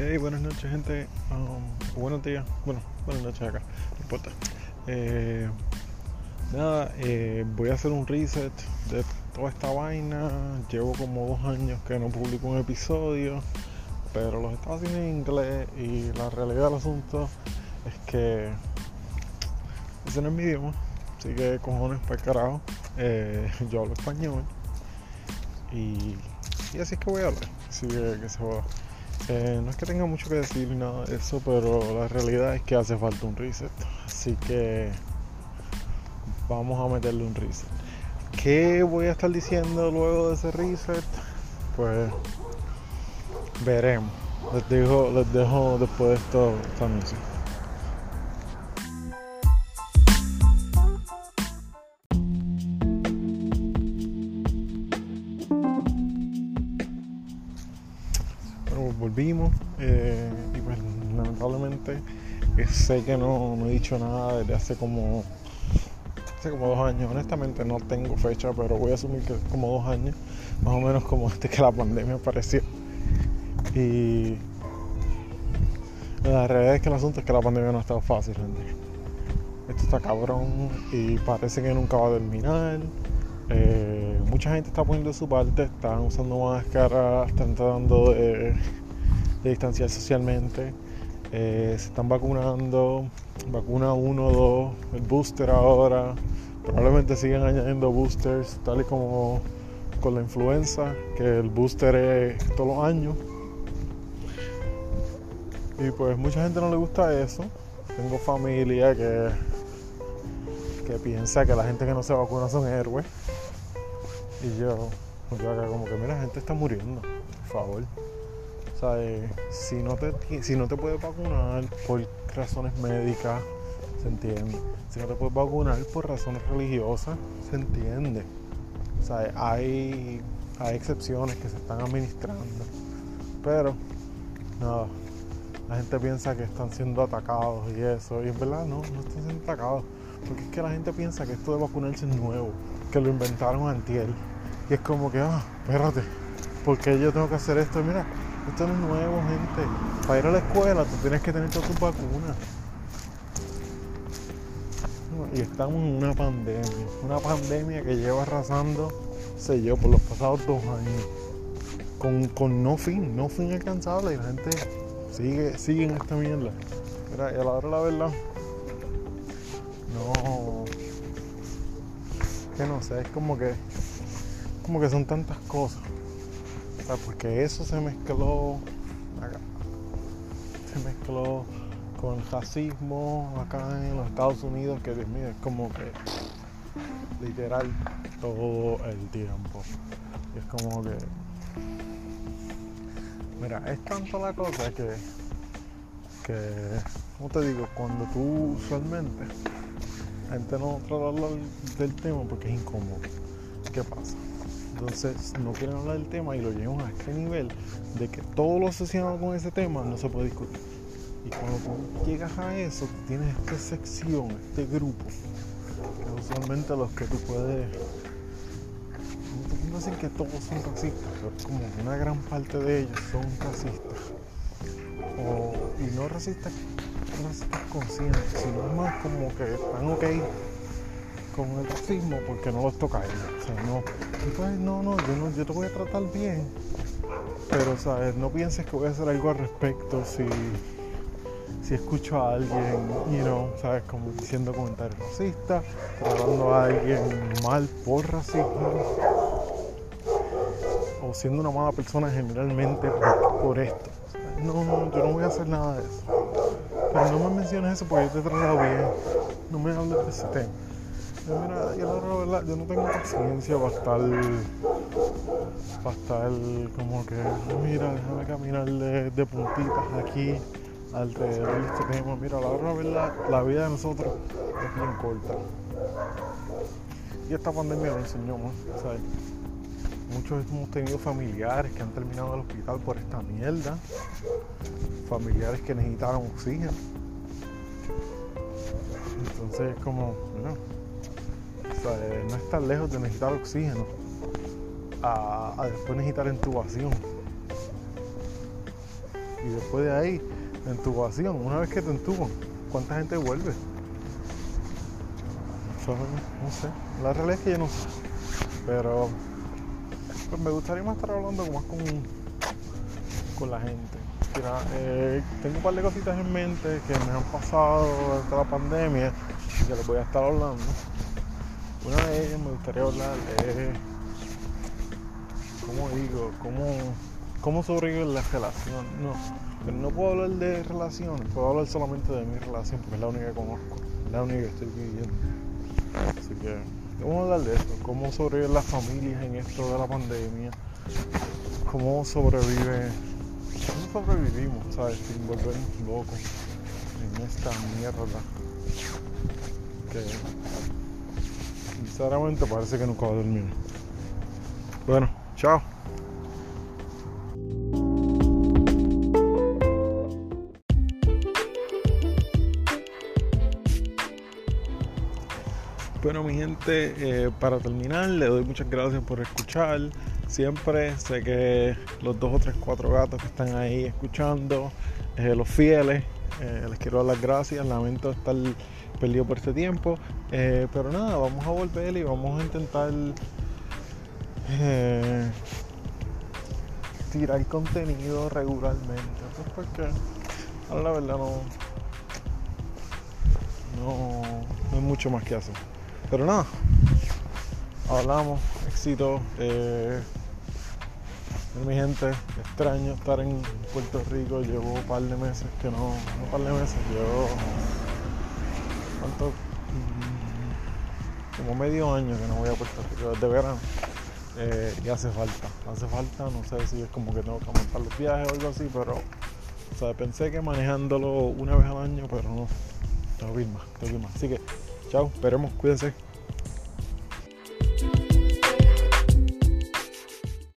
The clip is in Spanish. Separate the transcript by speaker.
Speaker 1: Hey, buenas noches, gente. Um, buenos días. Bueno, buenas noches acá. No importa. Eh, nada, eh, voy a hacer un reset de toda esta vaina. Llevo como dos años que no publico un episodio, pero los estaba haciendo en inglés y la realidad del asunto es que ese no es mi idioma. Así que cojones para el carajo. Eh, yo hablo español y, así es que voy a hablar. Así que, que se joda. Eh, no es que tenga mucho que decir nada de eso, pero la realidad es que hace falta un reset. Así que vamos a meterle un reset. ¿Qué voy a estar diciendo luego de ese reset? Pues veremos. Les dejo, les dejo después de esto esta lamentablemente eh, sé que no, he dicho nada desde hace como hace como dos años. Honestamente no tengo fecha, pero voy a asumir que como dos años, más o menos como desde que la pandemia apareció. Y la realidad es que el asunto es que la pandemia no ha estado fácil, gente. Esto está cabrón y parece que nunca va a terminar. Eh, mucha gente está poniendo su parte, están usando máscaras, están tratando de, de distanciar socialmente, eh, se están vacunando, vacuna 1, 2, el booster ahora, probablemente sigan añadiendo boosters, tal y como con la influenza, que el booster es todos los años. Y pues mucha gente no le gusta eso. Tengo familia que, que piensa que la gente que no se vacuna son héroes. Y yo, yo acá como que, mira, la gente está muriendo, por favor. Eh, si, no te, si no te puedes vacunar por razones médicas, se entiende. Si no te puedes vacunar por razones religiosas, se entiende. Sea, hay, hay excepciones que se están administrando. Pero, nada, la gente piensa que están siendo atacados y eso. Y en verdad no, no están siendo atacados. Porque es que la gente piensa que esto de vacunarse es nuevo, que lo inventaron antier. Y es como que, ah, espérate, porque yo tengo que hacer esto? Mira, esto no es nuevo, gente. Para ir a la escuela tú tienes que tener todas tus vacunas. Y estamos en una pandemia, una pandemia que lleva arrasando, sé yo, por los pasados dos años. Con, con no fin, no fin alcanzable. Y la gente sigue, sigue en esta mierda. Mira, y a la hora la verdad, no. Que no sé, es como que. Como que son tantas cosas. Porque eso se mezcló. Se mezcló con el racismo acá en los Estados Unidos, que Dios mío, es como que. Literal, todo el tiempo. Es como que. Mira, es tanto la cosa que. que. ¿Cómo te digo? Cuando tú usualmente la gente no trata del tema porque es incómodo. ¿Qué pasa? Entonces no quieren hablar del tema y lo llevan a este nivel de que todo lo asociado con ese tema no se puede discutir. Y cuando tú llegas a eso, tienes esta sección, este grupo, que usualmente los que tú puedes. No decir que todos son racistas, pero como una gran parte de ellos son racistas. Y no racistas racistas conscientes, sino más como que están ok con el racismo porque no los toca a ellos. O sea, no, entonces, no, no, yo no, yo te voy a tratar bien, pero sabes, no pienses que voy a hacer algo al respecto si, si escucho a alguien, you know, sabes, como diciendo comentarios racistas, tratando a alguien mal por racismo, o siendo una mala persona generalmente por, por esto. No, no, yo no voy a hacer nada de eso. Pero no me menciones eso porque yo te he tratado bien. No me hables de ese tema. Yo, mira, yo la yo no tengo paciencia para estar. Para estar como que, mira, déjame caminar de, de puntitas aquí alrededor de este tema. Mira, la verdad, la vida de nosotros es bien corta. Y esta pandemia lo enseñó más, ¿sabes? Muchos hemos tenido familiares que han terminado en el hospital por esta mierda. Familiares que necesitaron oxígeno. Entonces es como, bueno, o no es tan lejos de necesitar oxígeno a, después necesitar intubación. y después de ahí, la intubación, una vez que te entuban, ¿cuánta gente vuelve? no sé, la realidad es que yo no sé, pero pues me gustaría más estar hablando más con, con la gente. Eh, tengo un par de cositas en mente que me han pasado durante la pandemia y que les voy a estar hablando. Una ellas me gustaría hablar de, ¿cómo digo? ¿Cómo, cómo sobrevivir la relación? No, pero no puedo hablar de relaciones, puedo hablar solamente de mi relación porque es la única que conozco, la única que estoy viviendo. Así que vamos a hablar de esto, cómo sobreviven las familias en esto de la pandemia, cómo sobrevive, cómo sobrevivimos, ¿sabes? Sin volvernos locos en esta mierda que sinceramente parece que nunca va a dormir. Bueno, chao. Bueno, mi gente, eh, para terminar, le doy muchas gracias por escuchar. Siempre sé que los dos o tres, cuatro gatos que están ahí escuchando, eh, los fieles, eh, les quiero dar las gracias. Lamento estar perdido por este tiempo, pero nada, vamos a volver y vamos a intentar tirar contenido regularmente. Pues porque, ahora la verdad, no, no, hay mucho más que hacer. Pero nada, hablamos, éxito. Eh, mi gente, extraño estar en Puerto Rico. Llevo un par de meses que no, no un par de meses, llevo. ¿Cuánto? Mm, como medio año que no voy a Puerto Rico, desde verano. Eh, y hace falta, hace falta, no sé si es como que tengo que aumentar los viajes o algo así, pero o sea, pensé que manejándolo una vez al año, pero no, tengo que ir más, tengo que ir más. Así que Chao, esperemos, cuídense.